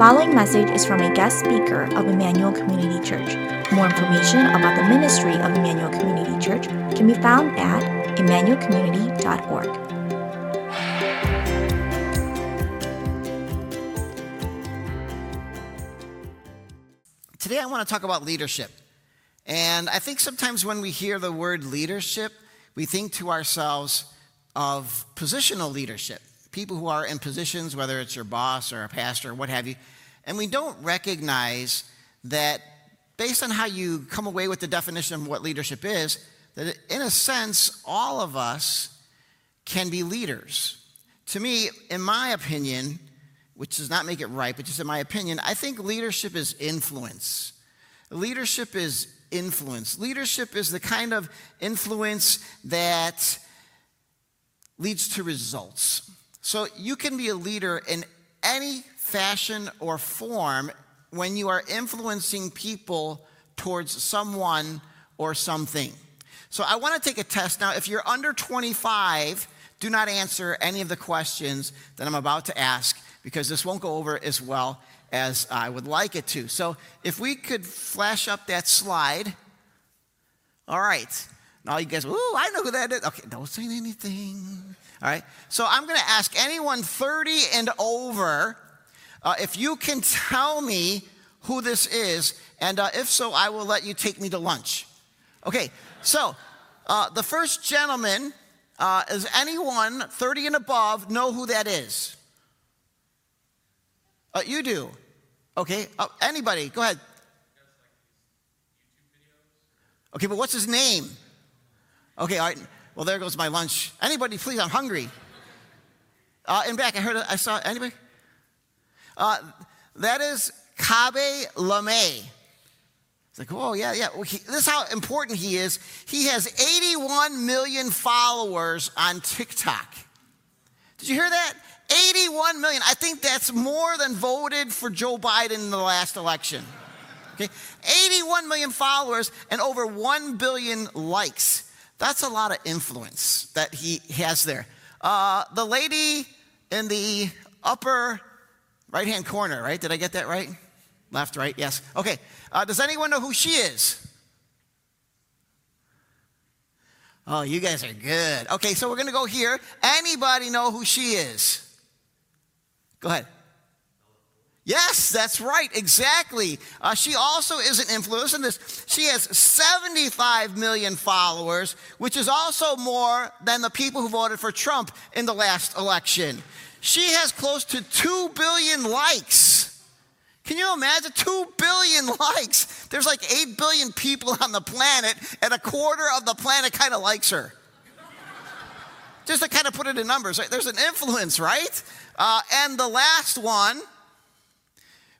following message is from a guest speaker of Emmanuel Community Church. More information about the ministry of Emmanuel Community Church can be found at emmanuelcommunity.org. Today, I want to talk about leadership. And I think sometimes when we hear the word leadership, we think to ourselves of positional leadership people who are in positions, whether it's your boss or a pastor or what have you, and we don't recognize that based on how you come away with the definition of what leadership is, that in a sense, all of us can be leaders. To me, in my opinion, which does not make it right, but just in my opinion, I think leadership is influence. Leadership is influence. Leadership is the kind of influence that leads to results. So you can be a leader in any fashion or form when you are influencing people towards someone or something. So I want to take a test now. If you're under 25, do not answer any of the questions that I'm about to ask because this won't go over as well as I would like it to. So if we could flash up that slide. All right. Now you guys, ooh, I know who that is. Okay, don't say anything. All right. So I'm going to ask anyone 30 and over uh, if you can tell me who this is, and uh, if so, I will let you take me to lunch. Okay. So uh, the first gentleman, uh, is anyone 30 and above know who that is? Uh, you do. Okay. Uh, anybody? Go ahead. Okay, but what's his name? Okay, all right. Well, there goes my lunch. Anybody, please, I'm hungry. In back, I heard, I saw, anybody? Uh, that is Khaby Lame. It's like, oh, yeah, yeah. Well, he, this is how important he is. He has 81 million followers on TikTok. Did you hear that? 81 million. I think that's more than voted for Joe Biden in the last election. Okay? 81 million followers and over 1 billion likes. That's a lot of influence that he has there. Uh, the lady in the upper right hand corner, right? Did I get that right? Left, right? Yes. Okay. Uh, does anyone know who she is? Oh, you guys are good. Okay, so we're going to go here. Anybody know who she is? Go ahead. Yes, that's right, exactly. Uh, she also is an influencer. This, she has 75 million followers, which is also more than the people who voted for Trump in the last election. She has close to 2 billion likes. Can you imagine? 2 billion likes. There's like 8 billion people on the planet, and a quarter of the planet kind of likes her. Just to kind of put it in numbers, right? there's an influence, right? Uh, and the last one,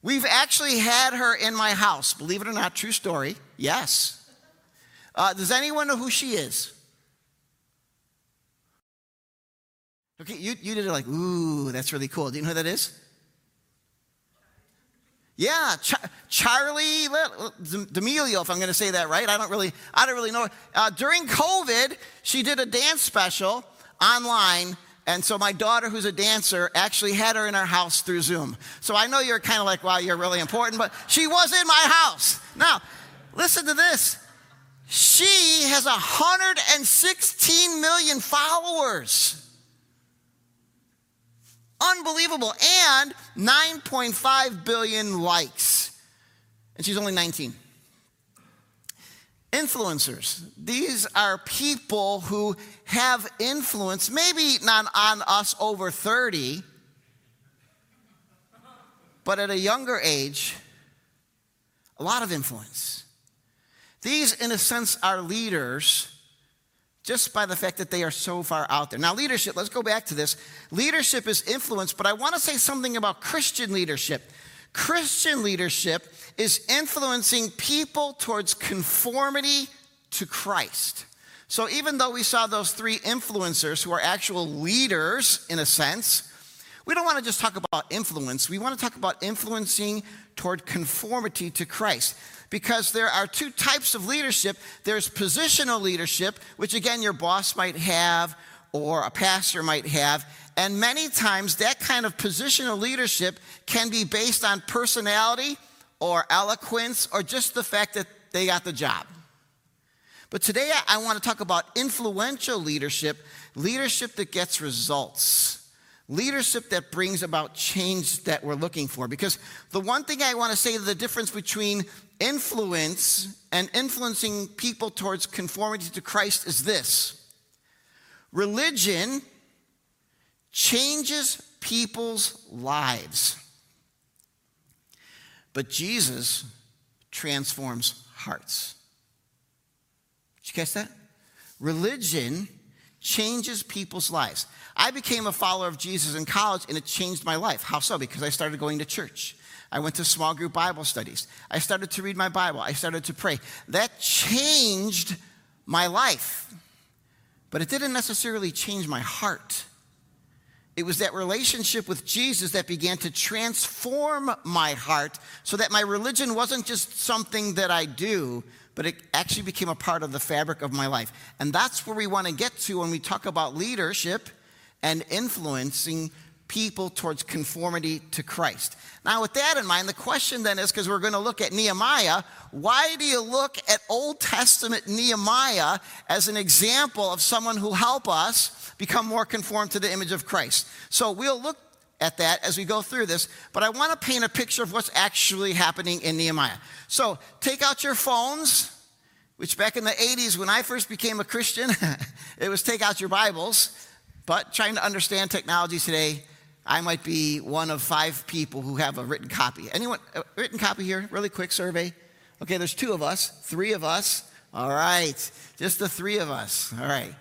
We've actually had her in my house. Believe it or not, true story. Yes. Uh, does anyone know who she is? Okay, you, you did it like, ooh, that's really cool. Do you know who that is? Yeah, Ch- Charli D'Amelio, if I'm going to say that right. I don't really, I don't really know. Uh, during COVID, she did a dance special online and so my daughter, who's a dancer, actually had her in our house through Zoom. So I know you're kind of like, wow, you're really important, but she was in my house. Now, listen to this. She has 116 million followers. Unbelievable. And 9.5 billion likes. And she's only 19. Influencers. These are people who have influence, maybe not on us over 30, but at a younger age, a lot of influence. These, in a sense, are leaders just by the fact that they are so far out there. Now, leadership, let's go back to this. Leadership is influence, but I want to say something about Christian leadership. Christian leadership is influencing people towards conformity to Christ. So even though we saw those three influencers who are actual leaders in a sense, we don't want to just talk about influence. We want to talk about influencing toward conformity to Christ. Because there are two types of leadership there's positional leadership, which again your boss might have, or a pastor might have. And many times that kind of positional leadership can be based on personality or eloquence or just the fact that they got the job. But today I want to talk about influential leadership, leadership that gets results, leadership that brings about change that we're looking for. Because the one thing I want to say the difference between influence and influencing people towards conformity to Christ is this religion changes people's lives, but Jesus transforms hearts Did you catch that? Religion changes people's lives. I became a follower of Jesus in college and it changed my life. How so? Because I started going to church. I went to small group Bible studies. I started to read my Bible. I started to pray. That changed my life. But it didn't necessarily change my heart. It was that relationship with Jesus that began to transform my heart so that my religion wasn't just something that I do, but it actually became a part of the fabric of my life. And that's where we want to get to when we talk about leadership and influencing people towards conformity to Christ. Now, with that in mind, the question then is because we're going to look at Nehemiah, why do you look at Old Testament Nehemiah as an example of someone who help us become more conformed to the image of Christ? So we'll look at that as we go through this, but I want to paint a picture of what's actually happening in Nehemiah. So take out your phones, which back in the 80s when I first became a Christian, it was take out your Bibles. But trying to understand technology today, I might be one of five people who have a written copy. Anyone, written copy here? Really quick survey. Okay, there's two of us, three of us. All right, just the three of us. All right.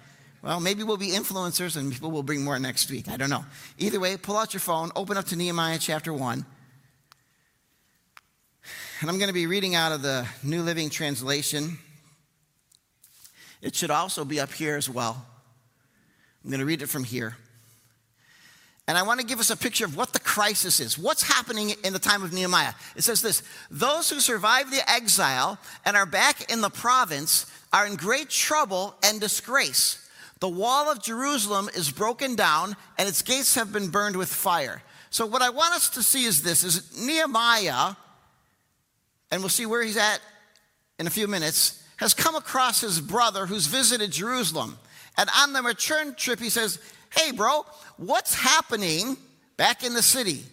Well, maybe we'll be influencers and people will bring more next week. I don't know. Either way, pull out your phone, open up to Nehemiah chapter 1. And I'm going to be reading out of the New Living Translation. It should also be up here as well. I'm going to read it from here. And I want to give us a picture of what the crisis is. What's happening in the time of Nehemiah? It says this Those who survived the exile and are back in the province are in great trouble and disgrace. The wall of Jerusalem is broken down and its gates have been burned with fire. So what I want us to see is this is Nehemiah and we'll see where he's at in a few minutes has come across his brother who's visited Jerusalem. And on the return trip he says, "Hey bro, what's happening back in the city?"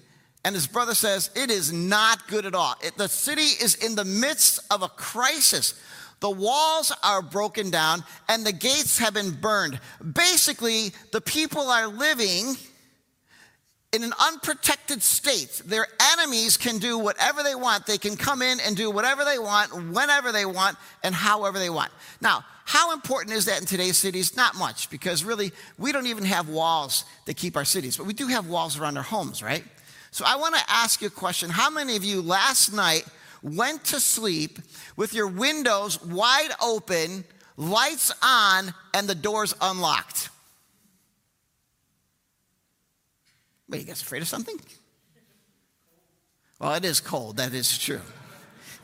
And his brother says, It is not good at all. It, the city is in the midst of a crisis. The walls are broken down and the gates have been burned. Basically, the people are living in an unprotected state. Their enemies can do whatever they want. They can come in and do whatever they want, whenever they want, and however they want. Now, how important is that in today's cities? Not much, because really, we don't even have walls that keep our cities, but we do have walls around our homes, right? So I want to ask you a question. How many of you last night went to sleep with your windows wide open, lights on, and the doors unlocked. Wait, you guys afraid of something? Well, it is cold, that is true.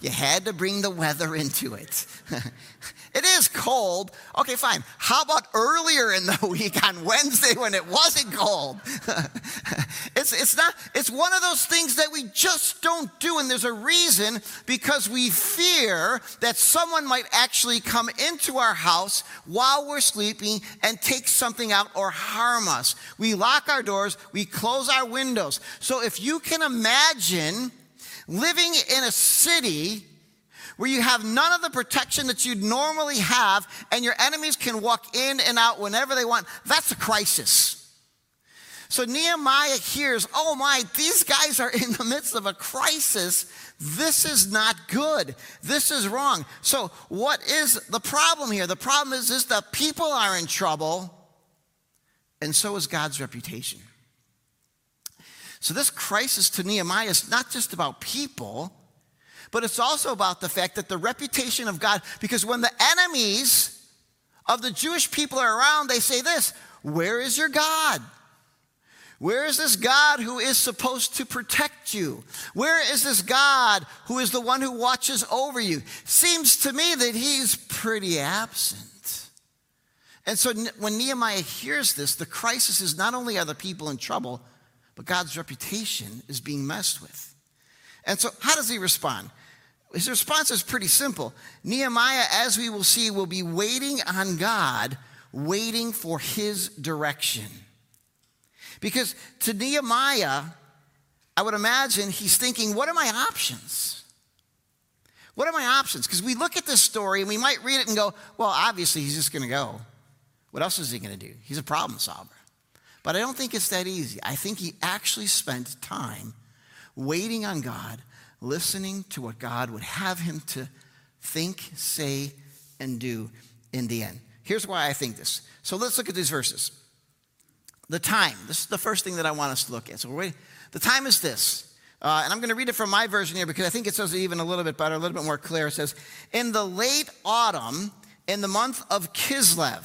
You had to bring the weather into it. it is cold. Okay, fine. How about earlier in the week on Wednesday when it wasn't cold? it's, it's not, it's one of those things that we just don't do. And there's a reason because we fear that someone might actually come into our house while we're sleeping and take something out or harm us. We lock our doors, we close our windows. So if you can imagine, living in a city where you have none of the protection that you'd normally have and your enemies can walk in and out whenever they want, that's a crisis. So Nehemiah hears, oh my, these guys are in the midst of a crisis. This is not good. This is wrong. So, what is the problem here? The problem is, is that people are in trouble, and so is God's reputation. So, this crisis to Nehemiah is not just about people, but it's also about the fact that the reputation of God, because when the enemies of the Jewish people are around, they say this Where is your God? Where is this God who is supposed to protect you? Where is this God who is the one who watches over you? Seems to me that he's pretty absent. And so when Nehemiah hears this, the crisis is not only are the people in trouble, but God's reputation is being messed with. And so, how does he respond? His response is pretty simple. Nehemiah, as we will see, will be waiting on God, waiting for his direction. Because to Nehemiah, I would imagine he's thinking, what are my options? What are my options? Because we look at this story and we might read it and go, well, obviously he's just going to go. What else is he going to do? He's a problem solver. But I don't think it's that easy. I think he actually spent time waiting on God, listening to what God would have him to think, say, and do in the end. Here's why I think this. So let's look at these verses. The time. This is the first thing that I want us to look at. So wait, the time is this. Uh, and I'm going to read it from my version here because I think it says it even a little bit better, a little bit more clear. It says, In the late autumn, in the month of Kislev.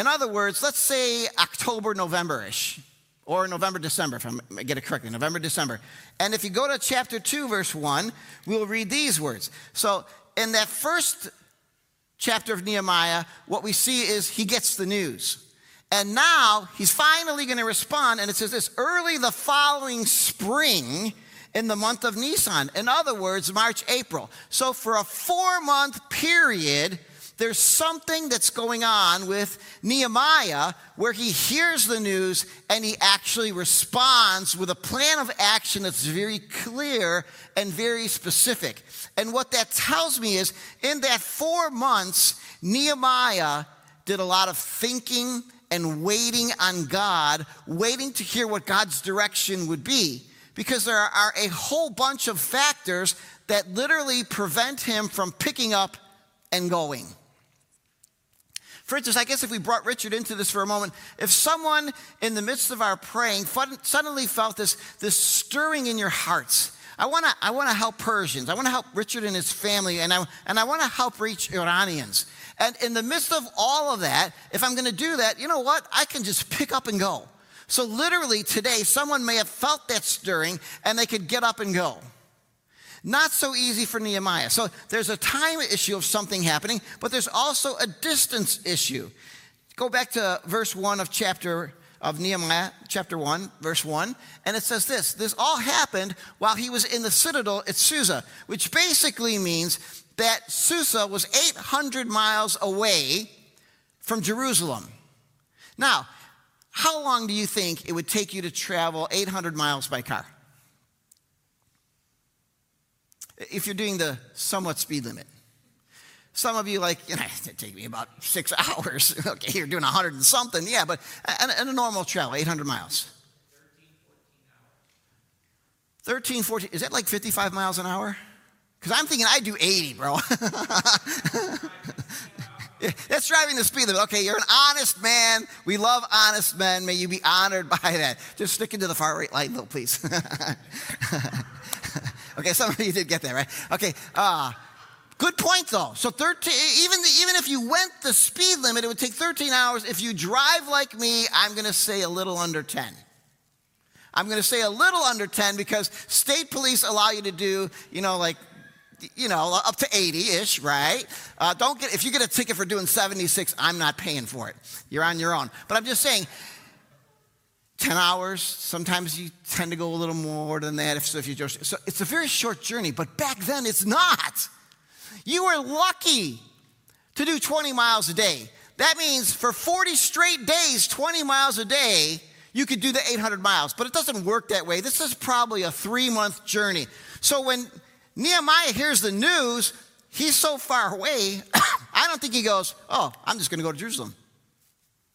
In other words, let's say October, November ish or November, December, if I get it correctly, November, December. And if you go to chapter 2, verse 1, we'll read these words. So, in that first chapter of Nehemiah, what we see is he gets the news. And now he's finally going to respond, and it says this early the following spring in the month of Nisan. In other words, March, April. So, for a four month period, there's something that's going on with Nehemiah where he hears the news and he actually responds with a plan of action that's very clear and very specific. And what that tells me is in that four months, Nehemiah did a lot of thinking and waiting on God, waiting to hear what God's direction would be. Because there are a whole bunch of factors that literally prevent him from picking up and going. For instance, I guess if we brought Richard into this for a moment, if someone in the midst of our praying suddenly felt this, this stirring in your hearts, I want to I wanna help Persians. I want to help Richard and his family, and I, and I want to help reach Iranians. And in the midst of all of that, if I'm going to do that, you know what? I can just pick up and go. So, literally, today, someone may have felt that stirring and they could get up and go. Not so easy for Nehemiah. So there's a time issue of something happening, but there's also a distance issue. Go back to verse 1 of chapter of Nehemiah, chapter 1, verse 1, and it says this This all happened while he was in the citadel at Susa, which basically means that Susa was 800 miles away from Jerusalem. Now, how long do you think it would take you to travel 800 miles by car? If you're doing the somewhat speed limit. Some of you like, you know, it take me about six hours. okay, you're doing 100 and something, yeah, but and, and a normal travel, 800 miles. 13, 14, is that like 55 miles an hour? Because I'm thinking I do 80, bro. That's driving the speed limit. Okay, you're an honest man. We love honest men. May you be honored by that. Just stick into the far right lane, though, please. Okay, some of you did get that, right? Okay, uh, good point though. So 13, even, even if you went the speed limit, it would take 13 hours. If you drive like me, I'm going to say a little under 10. I'm going to say a little under 10 because state police allow you to do, you know, like, you know, up to 80-ish, right? Uh, don't get if you get a ticket for doing 76, I'm not paying for it. You're on your own. But I'm just saying, 10 hours. Sometimes you tend to go a little more than that. If, so, if you just, so it's a very short journey, but back then it's not. You were lucky to do 20 miles a day. That means for 40 straight days, 20 miles a day, you could do the 800 miles. But it doesn't work that way. This is probably a three month journey. So when Nehemiah hears the news, he's so far away, I don't think he goes, Oh, I'm just going to go to Jerusalem.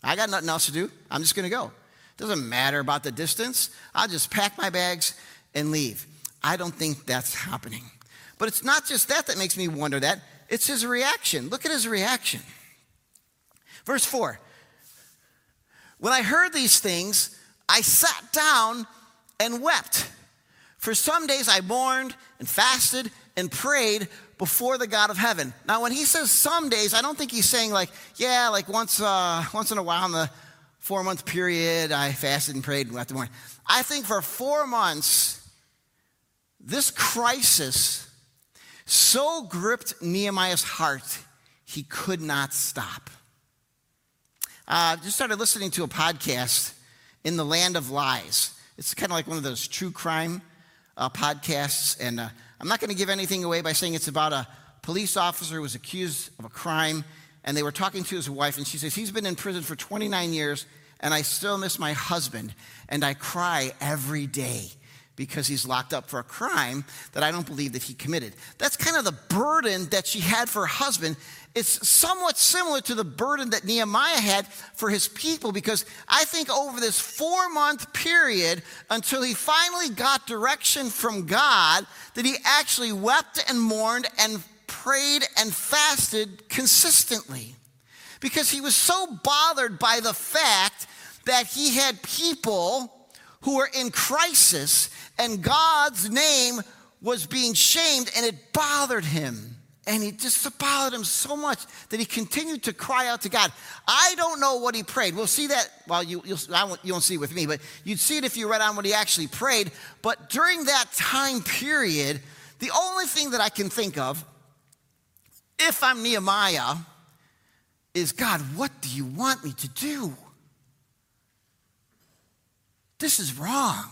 I got nothing else to do. I'm just going to go. Doesn't matter about the distance. I'll just pack my bags and leave. I don't think that's happening. But it's not just that that makes me wonder that, it's his reaction. Look at his reaction. Verse 4 When I heard these things, I sat down and wept. For some days I mourned and fasted and prayed before the God of heaven. Now, when he says some days, I don't think he's saying like, yeah, like once, uh, once in a while in the four month period, I fasted and prayed and wept mourning. I think for four months, this crisis so gripped Nehemiah's heart, he could not stop. uh, just started listening to a podcast in the land of lies. It's kind of like one of those true crime uh, podcasts. And uh, I'm not going to give anything away by saying it's about a police officer who was accused of a crime. And they were talking to his wife, and she says, He's been in prison for 29 years, and I still miss my husband. And I cry every day because he's locked up for a crime that I don't believe that he committed. That's kind of the burden that she had for her husband. It's somewhat similar to the burden that Nehemiah had for his people because I think over this four month period until he finally got direction from God, that he actually wept and mourned and prayed and fasted consistently because he was so bothered by the fact that he had people who were in crisis and God's name was being shamed and it bothered him. And it just bothered him so much that he continued to cry out to God. I don't know what he prayed. We'll see that. Well, you, you'll, won't, you won't see it with me, but you'd see it if you read on what he actually prayed. But during that time period, the only thing that I can think of, if I'm Nehemiah, is God, what do you want me to do? This is wrong.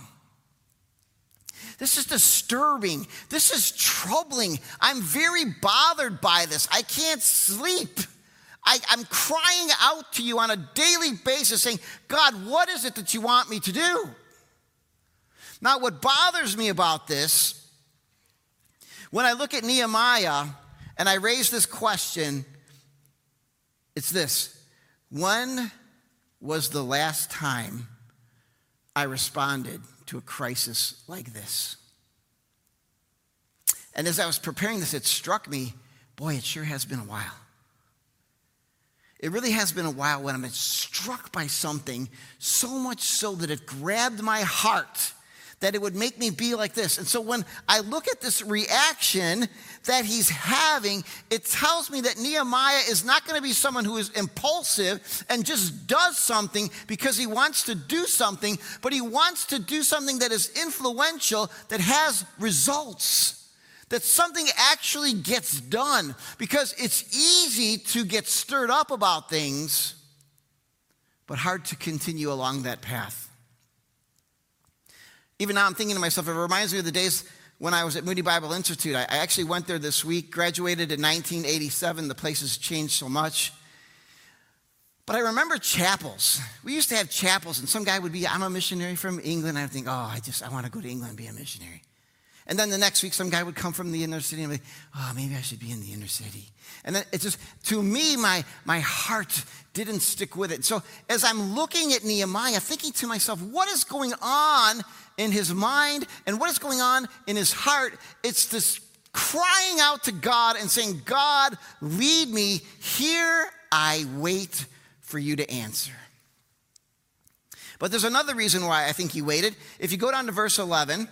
This is disturbing. This is troubling. I'm very bothered by this. I can't sleep. I, am crying out to you on a daily basis saying, God, what is it that you want me to do? Now, what bothers me about this, when I look at Nehemiah and I raise this question, it's this When was the last time I responded to a crisis like this. And as I was preparing this, it struck me boy, it sure has been a while. It really has been a while when I'm struck by something so much so that it grabbed my heart that it would make me be like this. And so when I look at this reaction that he's having, it tells me that Nehemiah is not going to be someone who is impulsive and just does something because he wants to do something, but he wants to do something that is influential, that has results that something actually gets done because it's easy to get stirred up about things, but hard to continue along that path. Even now, I'm thinking to myself, it reminds me of the days when I was at Moody Bible Institute. I, actually went there this week, graduated in 1987. The place has changed so much. But I remember chapels. We used to have chapels, and some guy would be, I'm a missionary from England. I'd think, oh, I just, I want to go to England and be a missionary. And then the next week, some guy would come from the inner city and be oh, maybe I should be in the inner city. And then it just, to me, my, my heart didn't stick with it. So as I'm looking at Nehemiah, thinking to myself, what is going on in his mind and what is going on in his heart? It's this crying out to God and saying, God, lead me. Here I wait for you to answer. But there's another reason why I think he waited. If you go down to verse 11,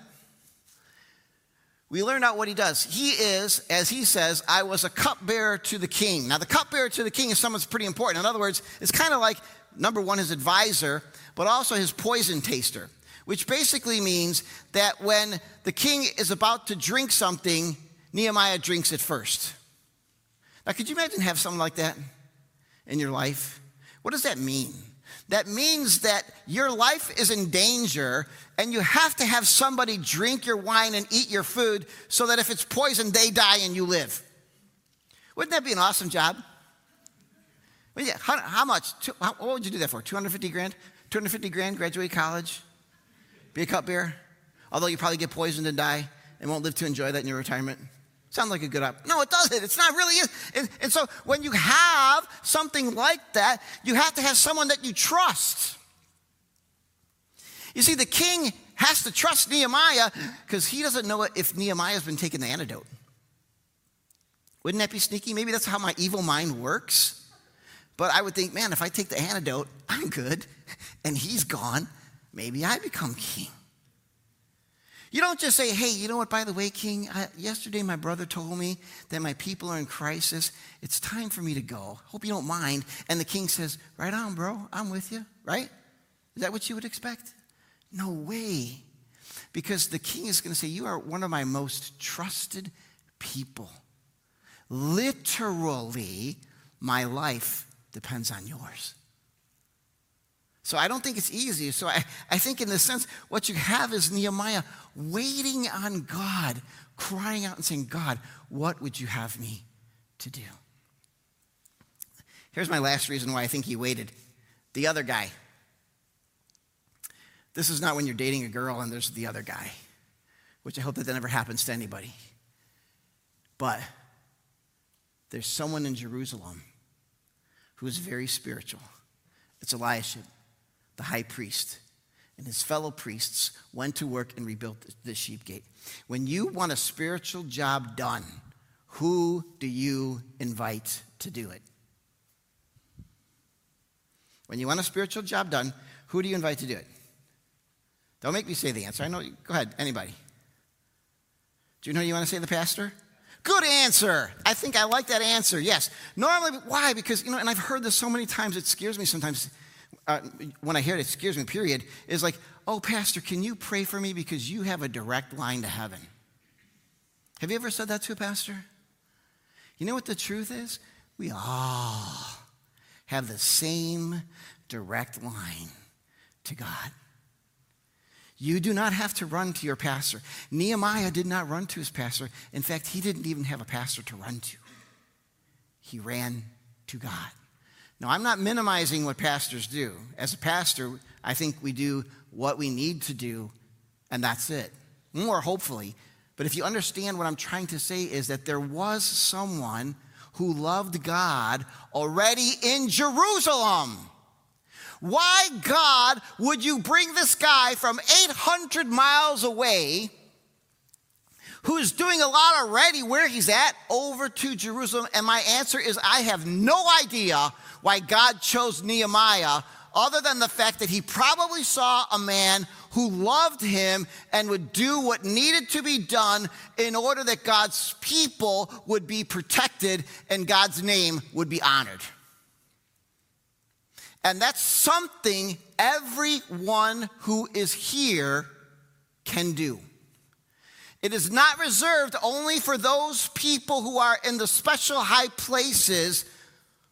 we learn out what he does. He is, as he says, I was a cupbearer to the king. Now, the cupbearer to the king is someone that's pretty important. In other words, it's kind of like number one, his advisor, but also his poison taster, which basically means that when the king is about to drink something, Nehemiah drinks it first. Now, could you imagine have something like that in your life? What does that mean? That means that your life is in danger and you have to have somebody drink your wine and eat your food so that if it's poison, they die and you live. Wouldn't that be an awesome job? How, how much? What would you do that for? 250 grand? 250 grand, graduate college, be a cupbearer? Although you probably get poisoned and die and won't live to enjoy that in your retirement. Sounds like a good op. No, it doesn't. It's not really. And, and so when you have something like that, you have to have someone that you trust. You see, the king has to trust Nehemiah because he doesn't know if Nehemiah's been taking the antidote. Wouldn't that be sneaky? Maybe that's how my evil mind works. But I would think, man, if I take the antidote, I'm good, and he's gone. Maybe I become king. You don't just say, hey, you know what, by the way, King, I, yesterday my brother told me that my people are in crisis. It's time for me to go. Hope you don't mind. And the king says, right on, bro, I'm with you, right? Is that what you would expect? No way. Because the king is going to say, You are one of my most trusted people. Literally, my life depends on yours. So I don't think it's easy. So I, I think, in the sense, what you have is Nehemiah waiting on God, crying out and saying, God, what would you have me to do? Here's my last reason why I think he waited the other guy. This is not when you're dating a girl and there's the other guy, which I hope that that never happens to anybody. But there's someone in Jerusalem who is very spiritual. It's Eliashib, the high priest. And his fellow priests went to work and rebuilt the sheep gate. When you want a spiritual job done, who do you invite to do it? When you want a spiritual job done, who do you invite to do it? Don't make me say the answer. I know. Go ahead. Anybody. Do you know you want to say the pastor? Good answer. I think I like that answer. Yes. Normally, why? Because, you know, and I've heard this so many times, it scares me sometimes. Uh, when I hear it, it scares me, period. Is like, oh, Pastor, can you pray for me because you have a direct line to heaven? Have you ever said that to a pastor? You know what the truth is? We all have the same direct line to God. You do not have to run to your pastor. Nehemiah did not run to his pastor. In fact, he didn't even have a pastor to run to. He ran to God. Now, I'm not minimizing what pastors do. As a pastor, I think we do what we need to do, and that's it. More, hopefully. But if you understand what I'm trying to say, is that there was someone who loved God already in Jerusalem. Why, God, would you bring this guy from 800 miles away, who's doing a lot already where he's at, over to Jerusalem? And my answer is I have no idea why God chose Nehemiah, other than the fact that he probably saw a man who loved him and would do what needed to be done in order that God's people would be protected and God's name would be honored. And that's something everyone who is here can do. It is not reserved only for those people who are in the special high places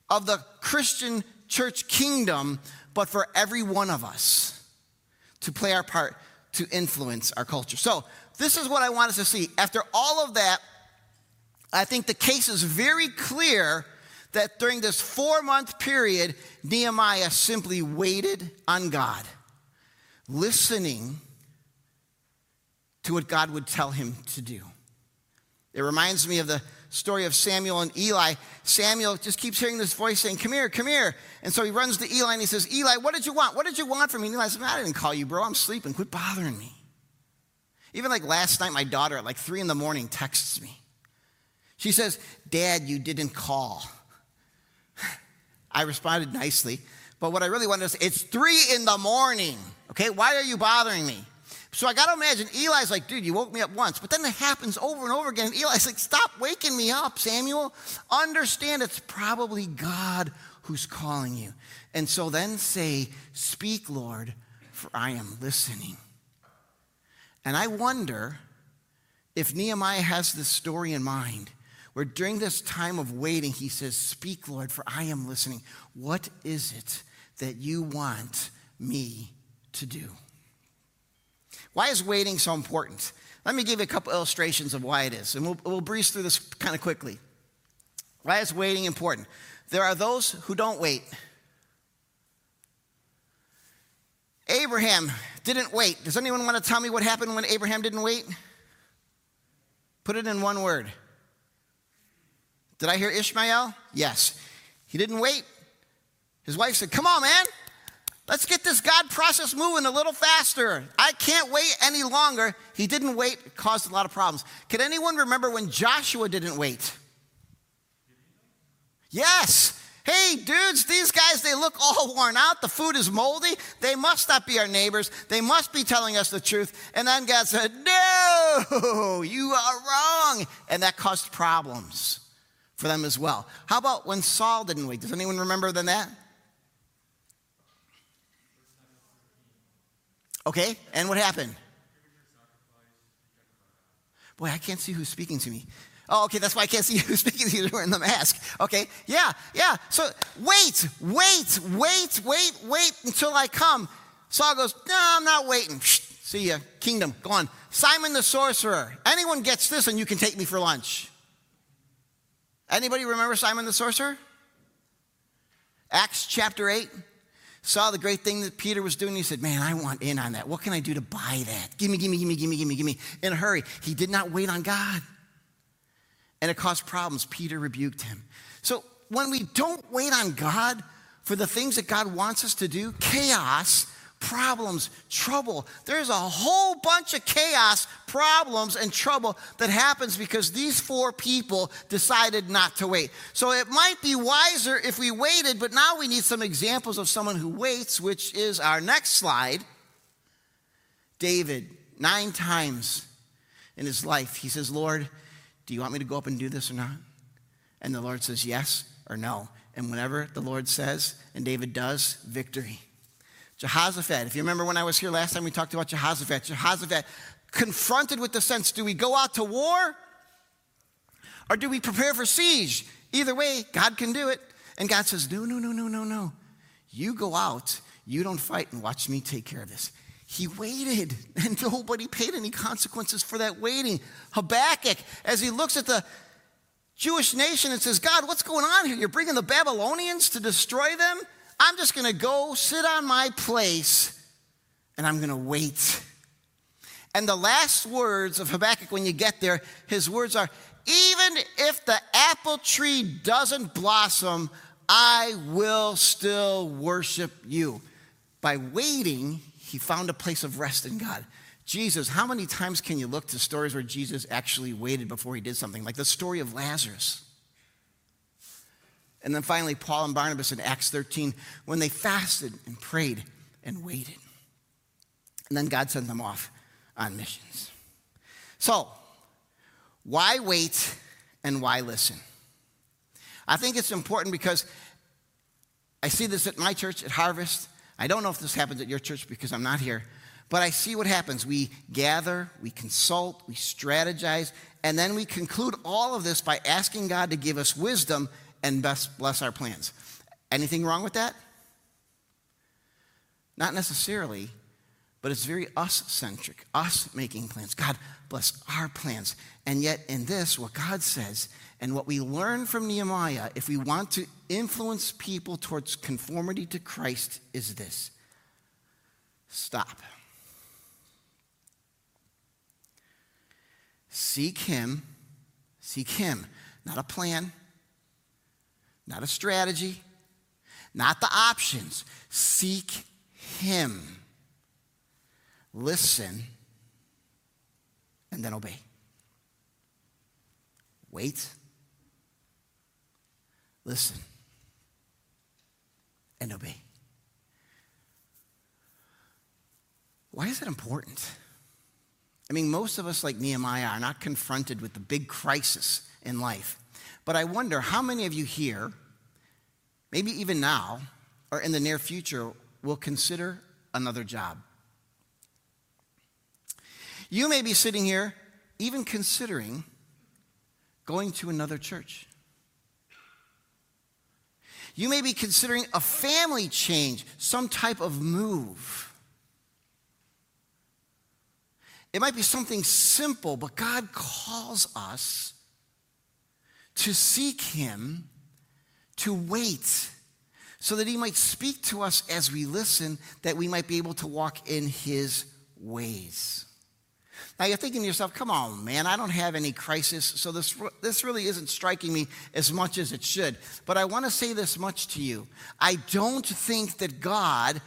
of the Christian church kingdom, but for every one of us to play our part to influence our culture. So, this is what I want us to see. After all of that, I think the case is very clear that during this four month period, Nehemiah simply waited on God, listening to what God would tell him to do. It reminds me of the story of Samuel and Eli. Samuel just keeps hearing this voice saying, Come here, come here. And so he runs to Eli and he says, Eli, what did you want? What did you want from me? And Eli says, I didn't call you, bro. I'm sleeping. Quit bothering me. Even like last night, my daughter at like three in the morning texts me. She says, Dad, you didn't call. I responded nicely. But what I really wanted to say, it's three in the morning. Okay, why are you bothering me? So I got to imagine Eli's like, dude, you woke me up once. But then it happens over and over again. Eli's like, stop waking me up, Samuel. Understand it's probably God who's calling you. And so then say, Speak, Lord, for I am listening. And I wonder if Nehemiah has this story in mind where during this time of waiting, he says, Speak, Lord, for I am listening. What is it that you want me to do? Why is waiting so important? Let me give you a couple illustrations of why it is, and we'll, we'll breeze through this kind of quickly. Why is waiting important? There are those who don't wait. Abraham didn't wait. Does anyone want to tell me what happened when Abraham didn't wait? Put it in one word. Did I hear Ishmael? Yes. He didn't wait. His wife said, Come on, man. Let's get this God process moving a little faster. I can't wait any longer. He didn't wait, it caused a lot of problems. Can anyone remember when Joshua didn't wait? Yes. Hey, dudes, these guys, they look all worn out. The food is moldy. They must not be our neighbors. They must be telling us the truth. And then God said, No, you are wrong. And that caused problems for them as well. How about when Saul didn't wait? Does anyone remember than that? Okay, and what happened? Boy, I can't see who's speaking to me. Oh, okay, that's why I can't see who's speaking to you wearing the mask. Okay, yeah, yeah. So wait, wait, wait, wait, wait until I come. Saul goes, No, I'm not waiting. See ya, kingdom, go on. Simon the sorcerer. Anyone gets this and you can take me for lunch. Anybody remember Simon the sorcerer? Acts chapter 8 saw the great thing that Peter was doing. He said, Man, I want in on that. What can I do to buy that? Give me, give me, give me, give me, give me, give me. In a hurry. He did not wait on God. And it caused problems. Peter rebuked him. So when we don't wait on God for the things that God wants us to do, chaos problems, trouble. There's a whole bunch of chaos, problems, and trouble that happens because these four people decided not to wait. So it might be wiser if we waited, but now we need some examples of someone who waits, which is our next slide. David, nine times in his life, he says, Lord, do you want me to go up and do this or not? And the Lord says, yes or no. And whenever the Lord says, and David does, victory. Jehoshaphat, if you remember when I was here last time, we talked about Jehoshaphat. Jehoshaphat confronted with the sense do we go out to war or do we prepare for siege? Either way, God can do it. And God says, no, no, no, no, no, no. You go out, you don't fight, and watch me take care of this. He waited, and nobody paid any consequences for that waiting. Habakkuk, as he looks at the Jewish nation and says, God, what's going on here? You're bringing the Babylonians to destroy them? I'm just going to go sit on my place and I'm going to wait. And the last words of Habakkuk, when you get there, his words are Even if the apple tree doesn't blossom, I will still worship you. By waiting, he found a place of rest in God. Jesus, how many times can you look to stories where Jesus actually waited before he did something? Like the story of Lazarus. And then finally, Paul and Barnabas in Acts 13, when they fasted and prayed and waited. And then God sent them off on missions. So, why wait and why listen? I think it's important because I see this at my church at Harvest. I don't know if this happens at your church because I'm not here, but I see what happens. We gather, we consult, we strategize, and then we conclude all of this by asking God to give us wisdom and bless our plans. Anything wrong with that? Not necessarily, but it's very us centric, us making plans. God bless our plans. And yet, in this, what God says and what we learn from Nehemiah, if we want to influence people towards conformity to Christ, is this stop. Seek Him, seek Him, not a plan, not a strategy, not the options. Seek Him. Listen and then obey. Wait. Listen and obey. Why is that important? I mean, most of us, like Nehemiah, are not confronted with the big crisis in life. But I wonder how many of you here, maybe even now or in the near future, will consider another job. You may be sitting here even considering going to another church. You may be considering a family change, some type of move. It might be something simple, but God calls us to seek Him, to wait, so that He might speak to us as we listen, that we might be able to walk in His ways. Now you're thinking to yourself, come on, man, I don't have any crisis, so this, this really isn't striking me as much as it should. But I want to say this much to you. I don't think that God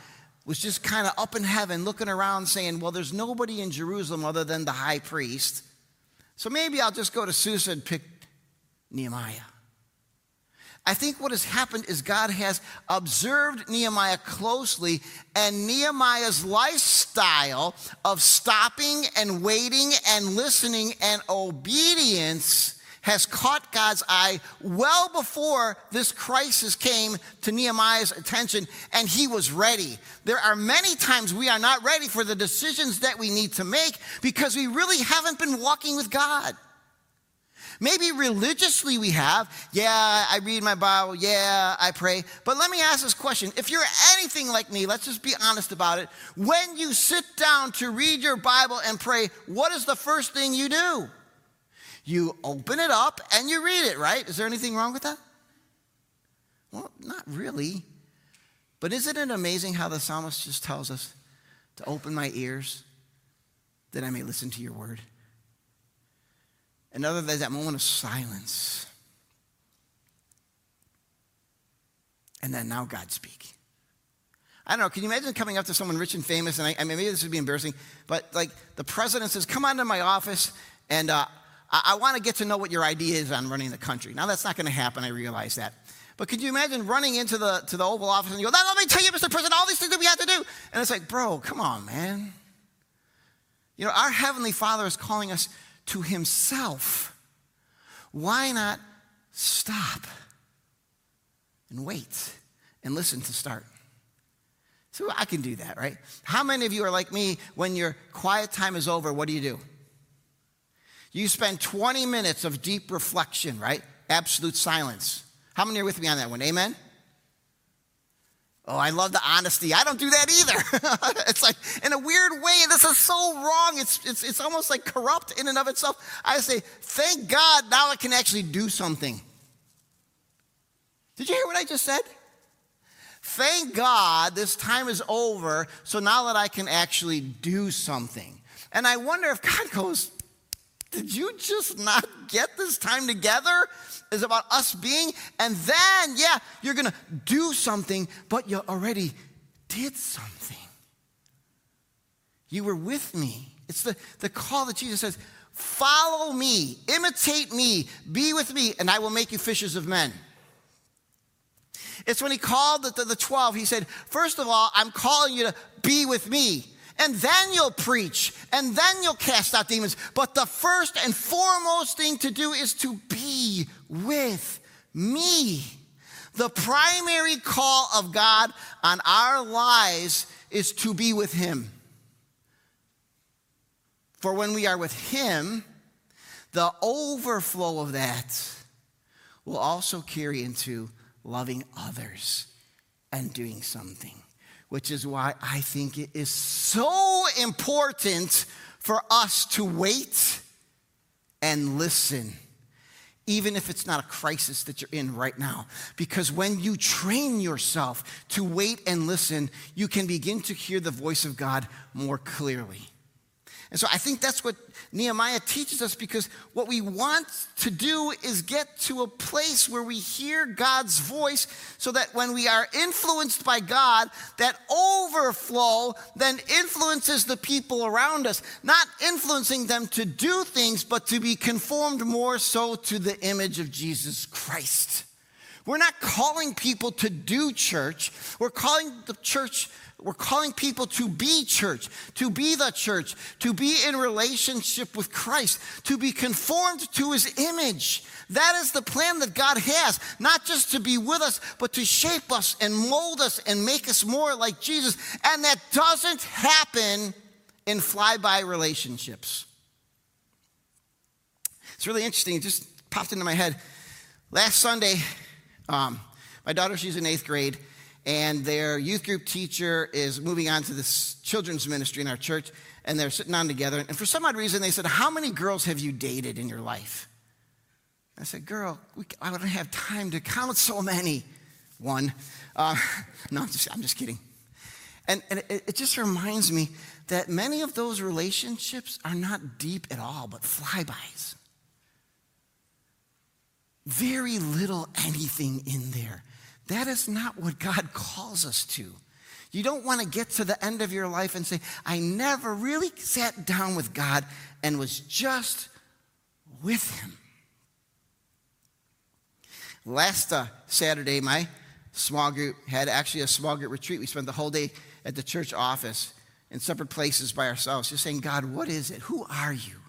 was just kind of up in heaven looking around saying, well, there's nobody in Jerusalem other than the high priest. So maybe I'll just go to Susa and pick Nehemiah. I think what has happened is God has observed Nehemiah closely, and Nehemiah's lifestyle of stopping and waiting and listening and obedience has caught God's eye well before this crisis came to Nehemiah's attention, and he was ready. There are many times we are not ready for the decisions that we need to make because we really haven't been walking with God. Maybe religiously we have. Yeah, I read my Bible. Yeah, I pray. But let me ask this question. If you're anything like me, let's just be honest about it. When you sit down to read your Bible and pray, what is the first thing you do? You open it up and you read it, right? Is there anything wrong with that? Well, not really. But isn't it amazing how the psalmist just tells us to open my ears that I may listen to your word? Another, there's that moment of silence. And then now God speak. I don't know, can you imagine coming up to someone rich and famous, and I, I mean, maybe this would be embarrassing, but like the president says, come on to my office, and uh, I, I want to get to know what your idea is on running the country. Now, that's not going to happen, I realize that. But could you imagine running into the, to the Oval Office and you go, let me tell you, Mr. President, all these things that we have to do. And it's like, bro, come on, man. You know, our Heavenly Father is calling us to Himself. Why not stop and wait and listen to start? So I can do that, right? How many of you are like me when your quiet time is over? What do you do? You spend 20 minutes of deep reflection, right? Absolute silence. How many are with me on that one? Amen? Oh, I love the honesty. I don't do that either. it's like, in a weird way, this is so wrong. It's, it's, it's almost like corrupt in and of itself. I say, thank God now I can actually do something. Did you hear what I just said? Thank God this time is over, so now that I can actually do something. And I wonder if God goes, Did you just not get this time together? is about us being, and then, yeah, you're gonna do something, but you already did something. You were with me. It's the, the call that Jesus says, Follow me, imitate me, be with me, and I will make you fishers of men. It's when he called the, the, the 12, he said, First of all, I'm calling you to be with me and then you'll preach, and then you'll cast out demons. But the first and foremost thing to do is to be with me. The primary call of God on our lives is to be with Him. For when we are with Him, the overflow of that will also carry into loving others and doing something which is why I think it is so important for us to wait and listen, even if it's not a crisis that you're in right now. Because when you train yourself to wait and listen, you can begin to hear the voice of God more clearly. And so I think that's what Nehemiah teaches us because what we want to do is get to a place where we hear God's voice so that when we are influenced by God, that overflow then influences the people around us, not influencing them to do things, but to be conformed more so to the image of Jesus Christ. We're not calling people to do church, we're calling the church we're calling people to be church, to be the church, to be in relationship with Christ, to be conformed to his image. That is the plan that God has, not just to be with us, but to shape us and mold us and make us more like Jesus. And that doesn't happen in flyby relationships. It's really interesting. It just popped into my head. Last Sunday, um, my daughter, she's in eighth grade and their youth group teacher is moving on to this children's ministry in our church, and they're sitting on together. And for some odd reason, they said, How many girls have you dated in your life? I said, Girl, we, I don't have time to count so many. One. Uh, no, I'm just, I'm just kidding. And, and it, it just reminds me that many of those relationships are not deep at all, but flybys. Very little anything in there. That is not what God calls us to. You don't want to get to the end of your life and say, I never really sat down with God and was just with Him. Last uh, Saturday, my small group had actually a small group retreat. We spent the whole day at the church office in separate places by ourselves, just saying, God, what is it? Who are you?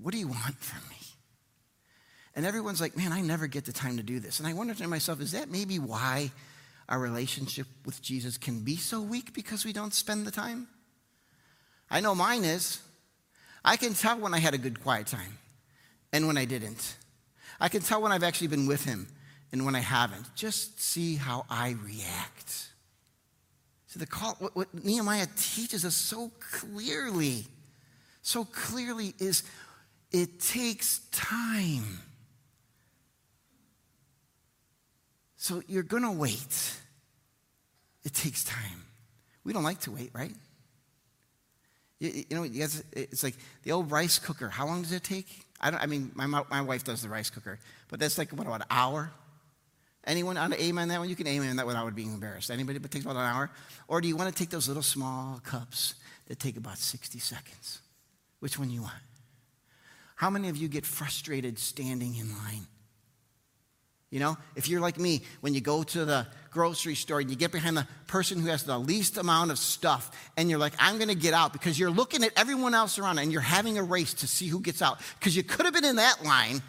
What do you want from me? And everyone's like, man, I never get the time to do this. And I wonder to myself, is that maybe why our relationship with Jesus can be so weak because we don't spend the time? I know mine is. I can tell when I had a good quiet time. and when I didn't. I can tell when I've actually been with Him and when I haven't. Just see how I react. So the call, what, what Nehemiah teaches us so clearly, so clearly is it takes time. So you're going to wait. It takes time. We don't like to wait, right? You, you know, you guys, it's like the old rice cooker. How long does it take? I, don't, I mean, my, my wife does the rice cooker, but that's like, what, about an hour? Anyone on amen on that one? You can amen that one without being embarrassed. Anybody, but takes about an hour? Or do you want to take those little small cups that take about 60 seconds? Which one you want? How many of you get frustrated standing in line? You know, if you're like me, when you go to the grocery store and you get behind the person who has the least amount of stuff, and you're like, I'm going to get out because you're looking at everyone else around and you're having a race to see who gets out because you could have been in that line,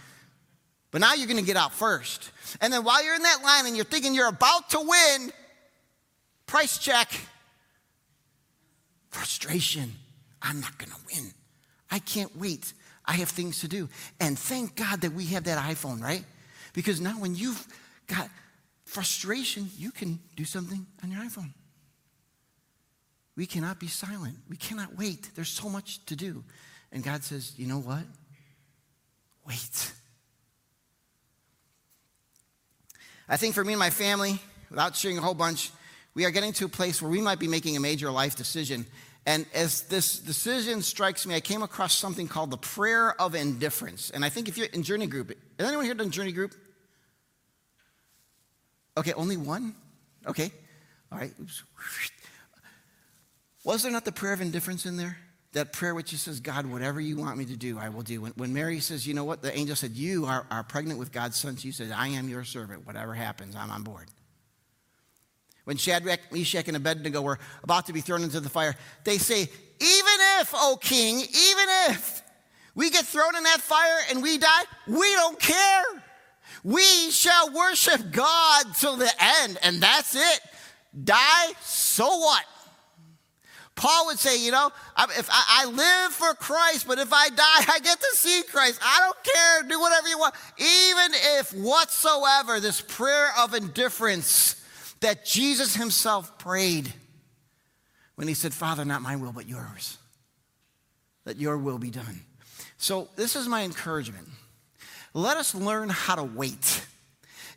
but now you're going to get out first. And then while you're in that line and you're thinking you're about to win, price check, frustration. I'm not going to win. I can't wait. I have things to do. And thank God that we have that iPhone, right? Because now when you've got frustration, you can do something on your iPhone. We cannot be silent. We cannot wait. There's so much to do. And God says, you know what? Wait. I think for me and my family, without sharing a whole bunch, we are getting to a place where we might be making a major life decision. And as this decision strikes me, I came across something called the prayer of indifference. And I think if you're in Journey Group, has anyone here done Journey Group? Okay, only one? Okay. All right. Oops. Was there not the prayer of indifference in there? That prayer which says, God, whatever you want me to do, I will do. When, when Mary says, you know what, the angel said, You are, are pregnant with God's son. She said, I am your servant. Whatever happens, I'm on board. When Shadrach, Meshach, and Abednego were about to be thrown into the fire, they say, Even if, O king, even if we get thrown in that fire and we die, we don't care. We shall worship God till the end, and that's it. Die, so what? Paul would say, you know, if I, live for Christ, but if I die, I get to see Christ. I don't care. Do whatever you want. Even if whatsoever, this prayer of indifference that Jesus himself prayed when he said, Father, not my will, but yours. That your will be done. So, this is my encouragement. Let us learn how to wait.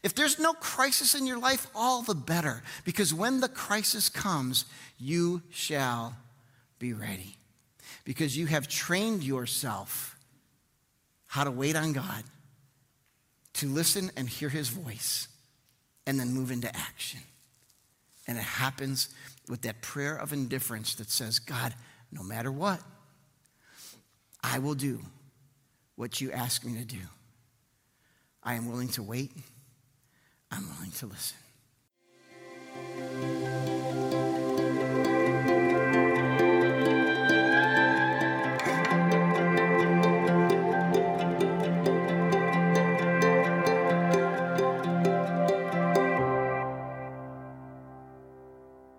If there's no crisis in your life, all the better, because when the crisis comes, you shall be ready. Because you have trained yourself how to wait on God, to listen and hear his voice, and then move into action. And it happens with that prayer of indifference that says, God, no matter what, I will do what you ask me to do. I am willing to wait. I'm willing to listen.